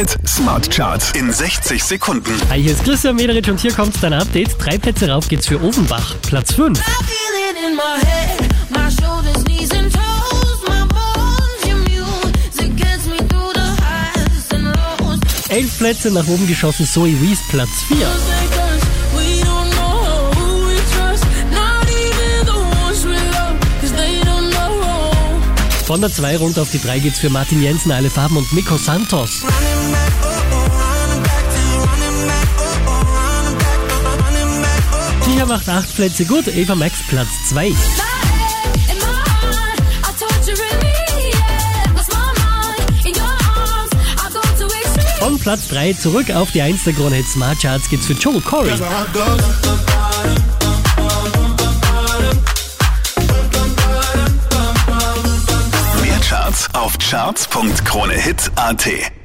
Hit Smart Charts in 60 Sekunden. Hi, hier ist Christian Mederich und hier kommt dein Update. Drei Plätze rauf geht's für Offenbach. Platz 5. I feel it in my head, my shoulders, knees and toes, my bones, your music gets me through the highs and lows. Elf Plätze nach oben geschossen, Zoe Wees, Platz 4. Von der 2 runter auf die 3 geht's für Martin Jensen, Alle Farben und Miko Santos. Tia macht 8 Plätze gut, Eva Max Platz 2. In my heart, I torture me, yeah. Lost my mind in your arms, I go to extreme. Von Platz 3 zurück auf die 1 der Krone Smart Charts geht's für Joel Corey. Auf charts.kronehit.at.